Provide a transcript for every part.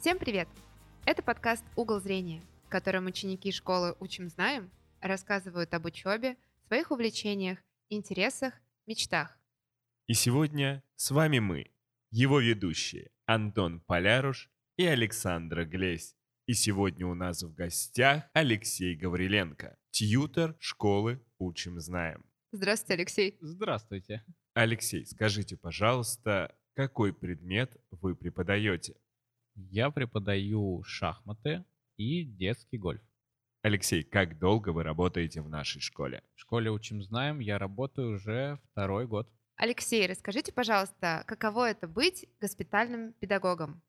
Всем привет! Это подкаст «Угол зрения», в котором ученики школы «Учим, знаем» рассказывают об учебе, своих увлечениях, интересах, мечтах. И сегодня с вами мы, его ведущие Антон Поляруш и Александра Глесь. И сегодня у нас в гостях Алексей Гавриленко, тьютер школы «Учим, знаем». Здравствуйте, Алексей. Здравствуйте. Алексей, скажите, пожалуйста, какой предмет вы преподаете? Я преподаю шахматы и детский гольф. Алексей, как долго вы работаете в нашей школе? В школе «Учим, знаем» я работаю уже второй год. Алексей, расскажите, пожалуйста, каково это быть госпитальным педагогом?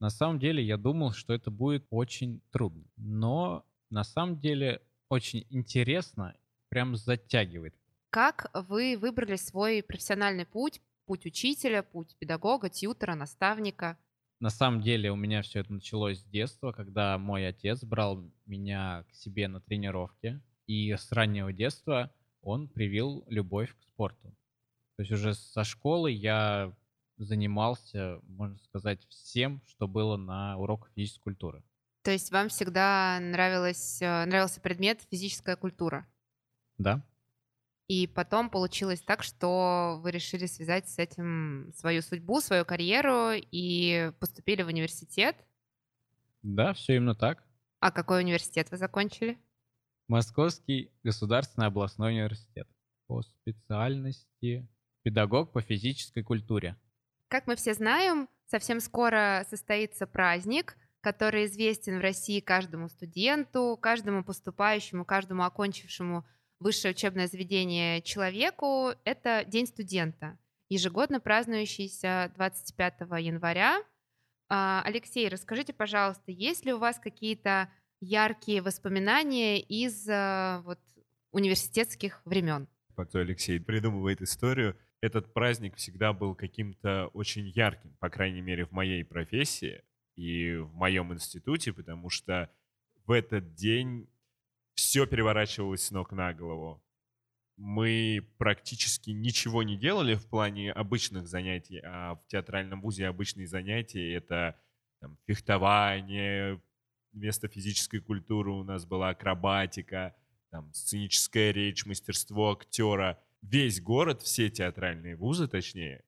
На самом деле я думал, что это будет очень трудно, но на самом деле очень интересно, прям затягивает. Как вы выбрали свой профессиональный путь, путь учителя, путь педагога, тьютера, наставника? На самом деле у меня все это началось с детства, когда мой отец брал меня к себе на тренировки, и с раннего детства он привил любовь к спорту. То есть уже со школы я занимался, можно сказать, всем, что было на уроках физической культуры. То есть вам всегда нравилось, э, нравился предмет физическая культура? Да. И потом получилось так, что вы решили связать с этим свою судьбу, свою карьеру и поступили в университет. Да, все именно так. А какой университет вы закончили? Московский государственный областной университет. По специальности педагог по физической культуре. Как мы все знаем, совсем скоро состоится праздник, который известен в России каждому студенту, каждому поступающему, каждому окончившему высшее учебное заведение человеку. Это День студента, ежегодно празднующийся 25 января. А, Алексей, расскажите, пожалуйста, есть ли у вас какие-то яркие воспоминания из а, вот, университетских времен? Пока Алексей придумывает историю, этот праздник всегда был каким-то очень ярким, по крайней мере, в моей профессии и в моем институте, потому что в этот день все переворачивалось с ног на голову. Мы практически ничего не делали в плане обычных занятий, а в театральном вузе обычные занятия — это там, фехтование, вместо физической культуры у нас была акробатика, там, сценическая речь, мастерство актера — весь город, все театральные вузы, точнее,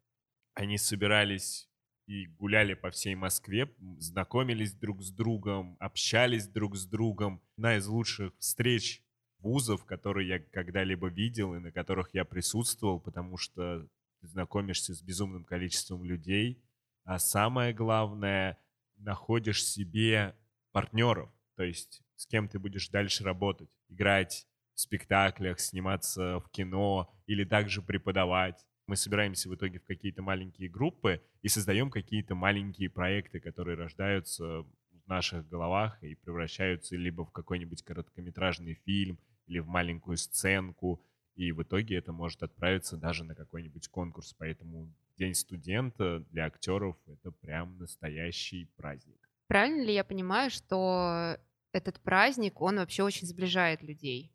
они собирались и гуляли по всей Москве, знакомились друг с другом, общались друг с другом. Одна из лучших встреч вузов, которые я когда-либо видел и на которых я присутствовал, потому что ты знакомишься с безумным количеством людей, а самое главное, находишь себе партнеров, то есть с кем ты будешь дальше работать, играть в спектаклях, сниматься в кино или также преподавать. Мы собираемся в итоге в какие-то маленькие группы и создаем какие-то маленькие проекты, которые рождаются в наших головах и превращаются либо в какой-нибудь короткометражный фильм, или в маленькую сценку, и в итоге это может отправиться даже на какой-нибудь конкурс. Поэтому День студента для актеров — это прям настоящий праздник. Правильно ли я понимаю, что этот праздник, он вообще очень сближает людей?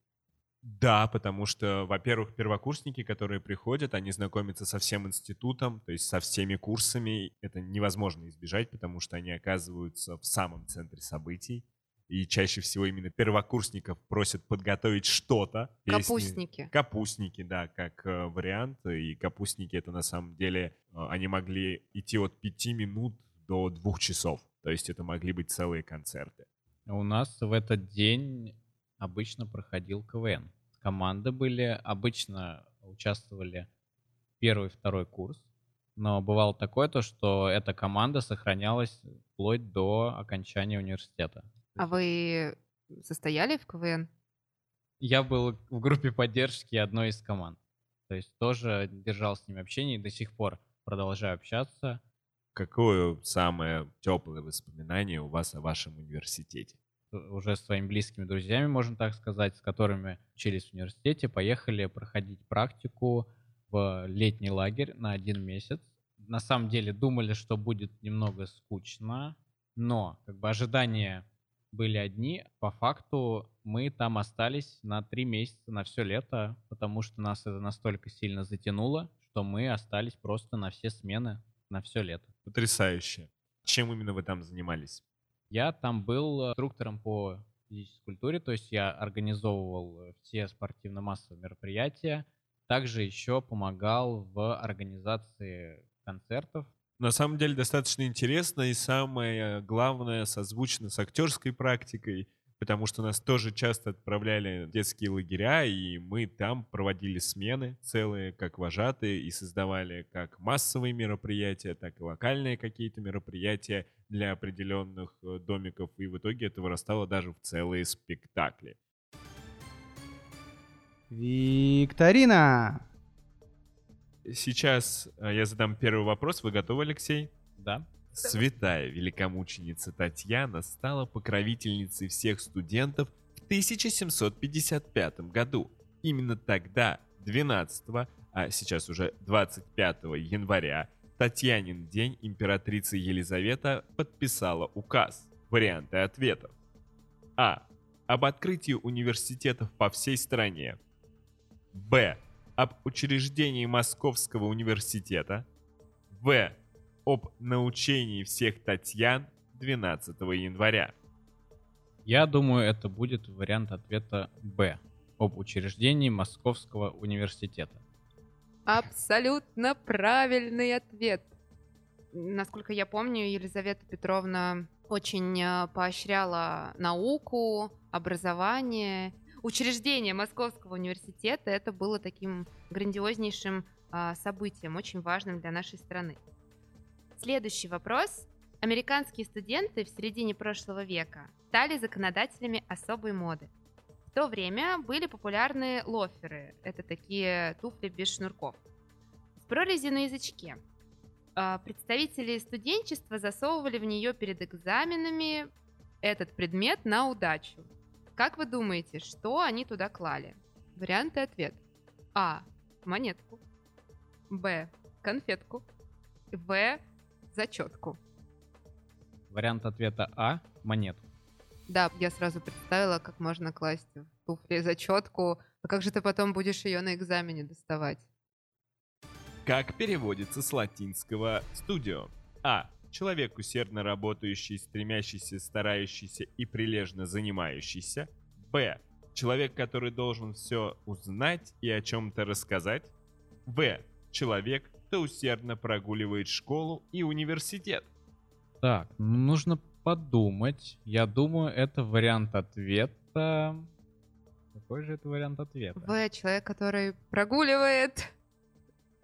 Да, потому что, во-первых, первокурсники, которые приходят, они знакомятся со всем институтом, то есть со всеми курсами. Это невозможно избежать, потому что они оказываются в самом центре событий. И чаще всего именно первокурсников просят подготовить что-то. Песни. Капустники. Капустники, да, как э, вариант. И капустники это на самом деле, э, они могли идти от пяти минут до двух часов. То есть это могли быть целые концерты. У нас в этот день обычно проходил КВН. Команды были, обычно участвовали первый, второй курс, но бывало такое то, что эта команда сохранялась вплоть до окончания университета. А вы состояли в КВН? Я был в группе поддержки одной из команд. То есть тоже держал с ними общение и до сих пор продолжаю общаться. Какое самое теплое воспоминание у вас о вашем университете? Уже своими близкими друзьями, можно так сказать, с которыми учились в университете, поехали проходить практику в летний лагерь на один месяц. На самом деле думали, что будет немного скучно, но как бы ожидания были одни. По факту мы там остались на три месяца, на все лето, потому что нас это настолько сильно затянуло, что мы остались просто на все смены на все лето. Потрясающе. Чем именно вы там занимались? Я там был инструктором по физической культуре, то есть я организовывал все спортивно-массовые мероприятия, также еще помогал в организации концертов. На самом деле достаточно интересно и самое главное созвучно с актерской практикой, потому что нас тоже часто отправляли в детские лагеря, и мы там проводили смены целые, как вожатые, и создавали как массовые мероприятия, так и локальные какие-то мероприятия для определенных э, домиков, и в итоге это вырастало даже в целые спектакли. Викторина! Сейчас э, я задам первый вопрос. Вы готовы, Алексей? Да. Святая великомученица Татьяна стала покровительницей всех студентов в 1755 году. Именно тогда, 12, а сейчас уже 25 января, Татьянин день императрица Елизавета подписала указ. Варианты ответов. А. Об открытии университетов по всей стране. Б. Об учреждении Московского университета. В. Об научении всех Татьян 12 января. Я думаю, это будет вариант ответа Б. Об учреждении Московского университета. Абсолютно правильный ответ. Насколько я помню, Елизавета Петровна очень э, поощряла науку, образование учреждение Московского университета это было таким грандиознейшим а, событием, очень важным для нашей страны. Следующий вопрос. Американские студенты в середине прошлого века стали законодателями особой моды. В то время были популярны лоферы, это такие туфли без шнурков, с прорезью на язычке. А, представители студенчества засовывали в нее перед экзаменами этот предмет на удачу. Как вы думаете, что они туда клали? Варианты ответ. А. Монетку. Б. Конфетку. В. Зачетку. Вариант ответа А. Монетку. Да, я сразу представила, как можно класть в туфли зачетку. А как же ты потом будешь ее на экзамене доставать? Как переводится с латинского «студио»? А. Человек, усердно работающий, стремящийся, старающийся и прилежно занимающийся. Б. Человек, который должен все узнать и о чем-то рассказать. В. Человек, кто усердно прогуливает школу и университет. Так, нужно подумать. Я думаю, это вариант ответа. Какой же это вариант ответа? В. Человек, который прогуливает.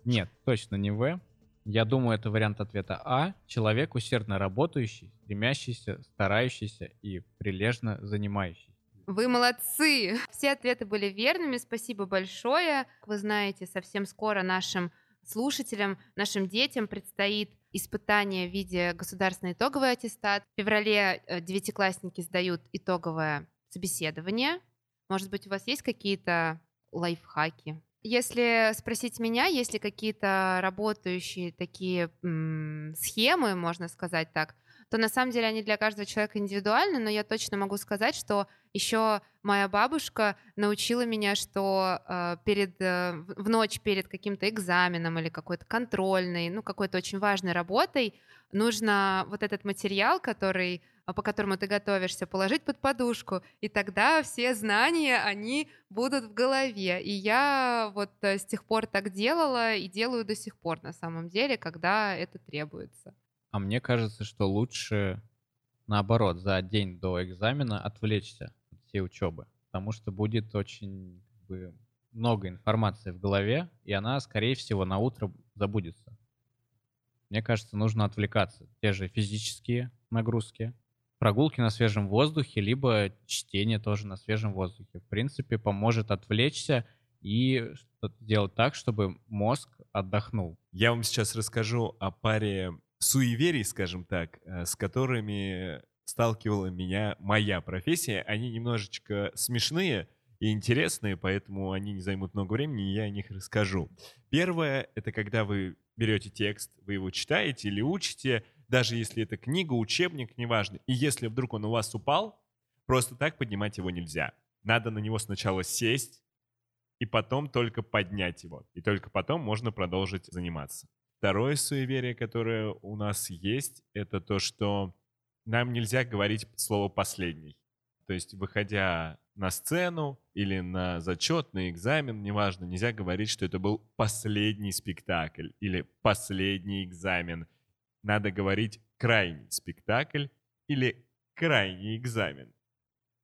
Нет, точно не В. Я думаю, это вариант ответа А. Человек, усердно работающий, стремящийся, старающийся и прилежно занимающийся. Вы молодцы! Все ответы были верными. Спасибо большое. Вы знаете, совсем скоро нашим слушателям, нашим детям предстоит испытание в виде государственный итоговый аттестат. В феврале э, девятиклассники сдают итоговое собеседование. Может быть, у вас есть какие-то лайфхаки? Если спросить меня, есть ли какие-то работающие такие м, схемы, можно сказать так, то на самом деле они для каждого человека индивидуальны, но я точно могу сказать, что еще моя бабушка научила меня, что э, перед, э, в ночь перед каким-то экзаменом или какой-то контрольной, ну, какой-то очень важной работой, нужно вот этот материал, который по которому ты готовишься, положить под подушку, и тогда все знания, они будут в голове. И я вот э, с тех пор так делала и делаю до сих пор на самом деле, когда это требуется. А мне кажется, что лучше наоборот, за день до экзамена отвлечься от всей учебы, потому что будет очень как бы, много информации в голове, и она, скорее всего, на утро забудется. Мне кажется, нужно отвлекаться. Те же физические нагрузки, прогулки на свежем воздухе, либо чтение тоже на свежем воздухе. В принципе, поможет отвлечься и сделать так, чтобы мозг отдохнул. Я вам сейчас расскажу о паре суеверий, скажем так, э, с которыми сталкивала меня моя профессия. Они немножечко смешные и интересные, поэтому они не займут много времени, и я о них расскажу. Первое — это когда вы берете текст, вы его читаете или учите, даже если это книга, учебник, неважно. И если вдруг он у вас упал, просто так поднимать его нельзя. Надо на него сначала сесть, и потом только поднять его. И только потом можно продолжить заниматься. Второе суеверие, которое у нас есть, это то, что нам нельзя говорить слово «последний». То есть, выходя на сцену или на зачет, на экзамен, неважно, нельзя говорить, что это был последний спектакль или последний экзамен. Надо говорить крайний спектакль или крайний экзамен.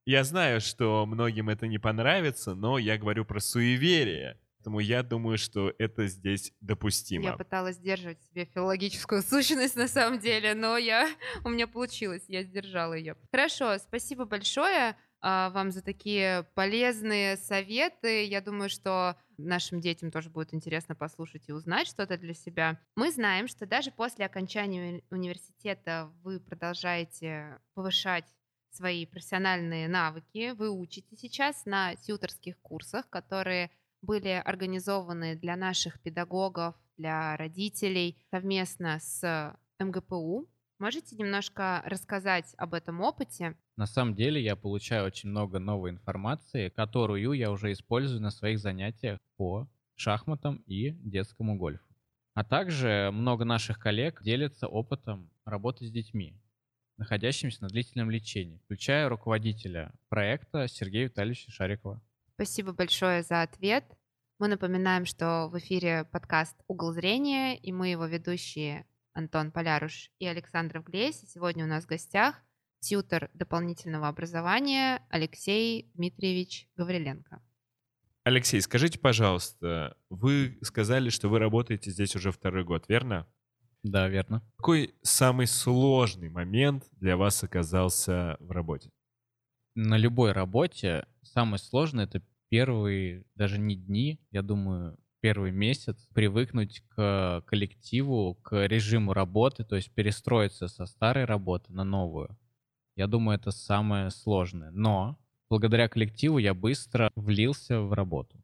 Я знаю, что многим это не понравится, но я говорю про суеверие. Поэтому я думаю, что это здесь допустимо. Я пыталась сдерживать себе филологическую сущность на самом деле, но я, у меня получилось, я сдержала ее. Хорошо, спасибо большое а, вам за такие полезные советы. Я думаю, что нашим детям тоже будет интересно послушать и узнать что-то для себя. Мы знаем, что даже после окончания университета вы продолжаете повышать свои профессиональные навыки. Вы учите сейчас на тьюторских курсах, которые были организованы для наших педагогов, для родителей совместно с МГПУ. Можете немножко рассказать об этом опыте? На самом деле я получаю очень много новой информации, которую я уже использую на своих занятиях по шахматам и детскому гольфу. А также много наших коллег делятся опытом работы с детьми, находящимися на длительном лечении, включая руководителя проекта Сергея Витальевича Шарикова. Спасибо большое за ответ. Мы напоминаем, что в эфире подкаст «Угол зрения», и мы его ведущие Антон Поляруш и Александр Глесь. Сегодня у нас в гостях тьютер дополнительного образования Алексей Дмитриевич Гавриленко. Алексей, скажите, пожалуйста, вы сказали, что вы работаете здесь уже второй год, верно? Да, верно. Какой самый сложный момент для вас оказался в работе? На любой работе самое сложное — это первые даже не дни, я думаю, первый месяц привыкнуть к коллективу, к режиму работы, то есть перестроиться со старой работы на новую. Я думаю, это самое сложное. Но благодаря коллективу я быстро влился в работу.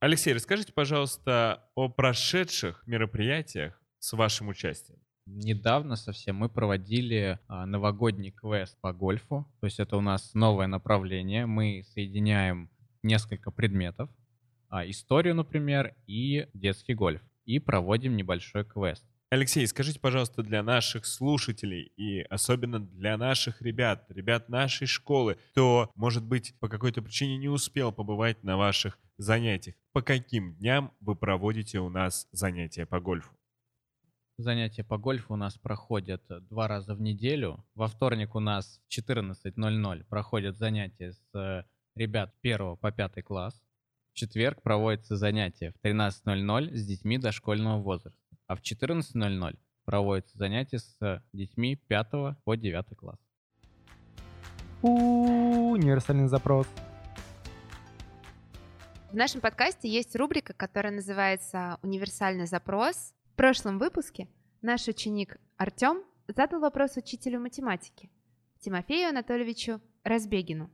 Алексей, расскажите, пожалуйста, о прошедших мероприятиях с вашим участием. Недавно совсем мы проводили а, новогодний квест по гольфу. То есть это у нас новое направление. Мы соединяем несколько предметов, а, историю, например, и детский гольф, и проводим небольшой квест. Алексей, скажите, пожалуйста, для наших слушателей и особенно для наших ребят, ребят нашей школы, кто, может быть, по какой-то причине не успел побывать на ваших занятиях, по каким дням вы проводите у нас занятия по гольфу? Занятия по гольфу у нас проходят два раза в неделю. Во вторник у нас в 14.00 проходят занятия с ребят 1 по 5 класс. В четверг проводятся занятия в 13.00 с детьми дошкольного возраста. А в 14.00 проводятся занятия с детьми 5 по 9 класс. Универсальный запрос. В нашем подкасте есть рубрика, которая называется «Универсальный запрос». В прошлом выпуске наш ученик Артем задал вопрос учителю математики Тимофею Анатольевичу Разбегину.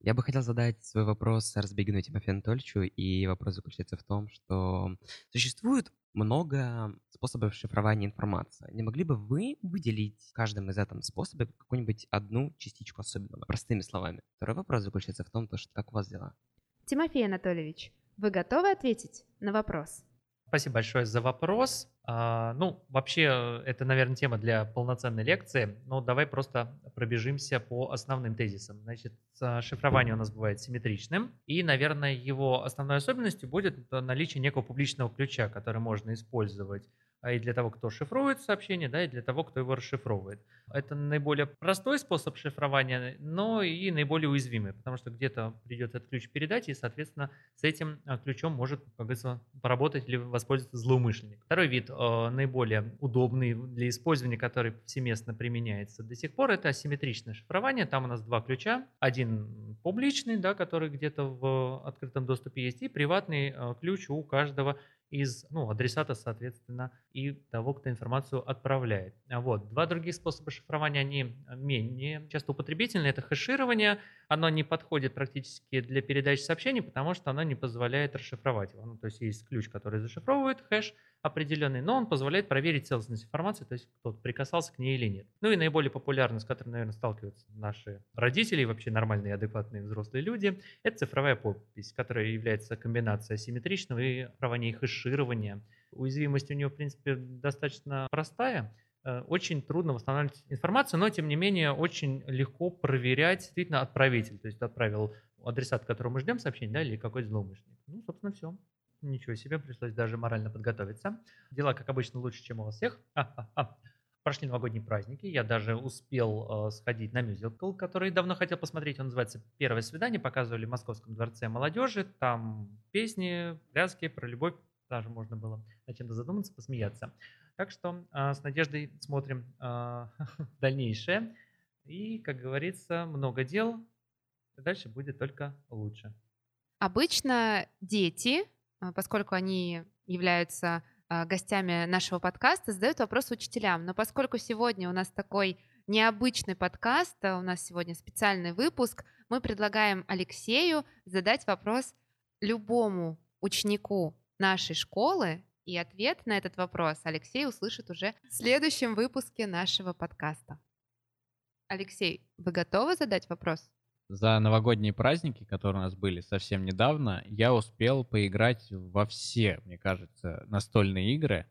Я бы хотел задать свой вопрос Разбегину Тимофею Анатольевичу, и вопрос заключается в том, что существует много способов шифрования информации. Не могли бы вы выделить в каждом из этих способов какую-нибудь одну частичку особенного, простыми словами? Второй вопрос заключается в том, что как у вас дела? Тимофей Анатольевич, вы готовы ответить на вопрос? Спасибо большое за вопрос. А, ну, вообще, это, наверное, тема для полноценной лекции. Но давай просто пробежимся по основным тезисам. Значит, шифрование у нас бывает симметричным. И, наверное, его основной особенностью будет наличие некого публичного ключа, который можно использовать а и для того, кто шифрует сообщение, да, и для того, кто его расшифровывает. Это наиболее простой способ шифрования, но и наиболее уязвимый, потому что где-то придется этот ключ передать, и, соответственно, с этим а, ключом может, как говорится, поработать или воспользоваться злоумышленник. Второй вид, э, наиболее удобный для использования, который повсеместно применяется до сих пор, это асимметричное шифрование. Там у нас два ключа. Один публичный, да, который где-то в открытом доступе есть, и приватный э, ключ у каждого из ну, адресата, соответственно, и того, кто информацию отправляет. Вот. Два других способа шифрования, они менее часто употребительны. Это хэширование. Оно не подходит практически для передачи сообщений, потому что оно не позволяет расшифровать его. Ну, то есть есть ключ, который зашифровывает хэш, определенный, но он позволяет проверить целостность информации, то есть кто-то прикасался к ней или нет. Ну и наиболее популярный, с которым, наверное, сталкиваются наши родители и вообще нормальные, адекватные взрослые люди, это цифровая подпись, которая является комбинацией асимметричного и шифрования и хэширования Уязвимость у нее, в принципе, достаточно простая. Э, очень трудно восстанавливать информацию, но, тем не менее, очень легко проверять действительно отправитель. То есть отправил адресат, которому мы ждем сообщение, да, или какой-то злоумышленник. Ну, собственно, все. Ничего себе, пришлось даже морально подготовиться. Дела, как обычно, лучше, чем у вас всех. Прошли новогодние праздники, я даже успел э, сходить на мюзикл, который давно хотел посмотреть. Он называется «Первое свидание», показывали в Московском дворце молодежи. Там песни, пляски про любовь, даже можно было над чем-то задуматься, посмеяться. Так что э, с надеждой смотрим э, дальнейшее. И, как говорится, много дел, дальше будет только лучше. Обычно дети, э, поскольку они являются а, гостями нашего подкаста задают вопросы учителям. Но поскольку сегодня у нас такой необычный подкаст, а у нас сегодня специальный выпуск, мы предлагаем Алексею задать вопрос любому ученику нашей школы, и ответ на этот вопрос Алексей услышит уже в следующем выпуске нашего подкаста. Алексей, вы готовы задать вопрос? за новогодние праздники, которые у нас были совсем недавно, я успел поиграть во все, мне кажется, настольные игры.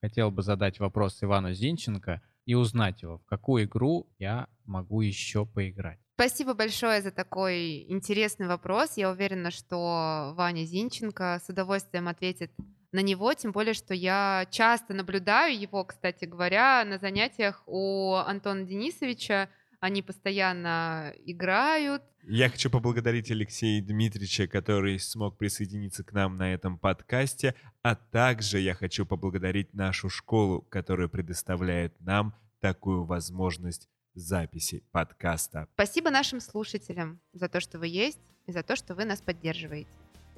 Хотел бы задать вопрос Ивану Зинченко и узнать его, в какую игру я могу еще поиграть. Спасибо большое за такой интересный вопрос. Я уверена, что Ваня Зинченко с удовольствием ответит на него, тем более, что я часто наблюдаю его, кстати говоря, на занятиях у Антона Денисовича, они постоянно играют. Я хочу поблагодарить Алексея Дмитриевича, который смог присоединиться к нам на этом подкасте, а также я хочу поблагодарить нашу школу, которая предоставляет нам такую возможность записи подкаста. Спасибо нашим слушателям за то, что вы есть, и за то, что вы нас поддерживаете.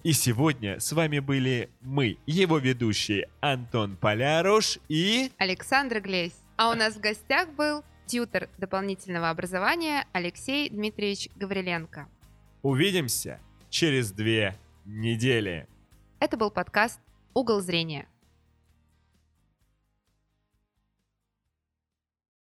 И сегодня с вами были мы, его ведущие Антон Поляруш и... Александр Глесь. А у нас в гостях был тьютер дополнительного образования Алексей Дмитриевич Гавриленко. Увидимся через две недели. Это был подкаст «Угол зрения».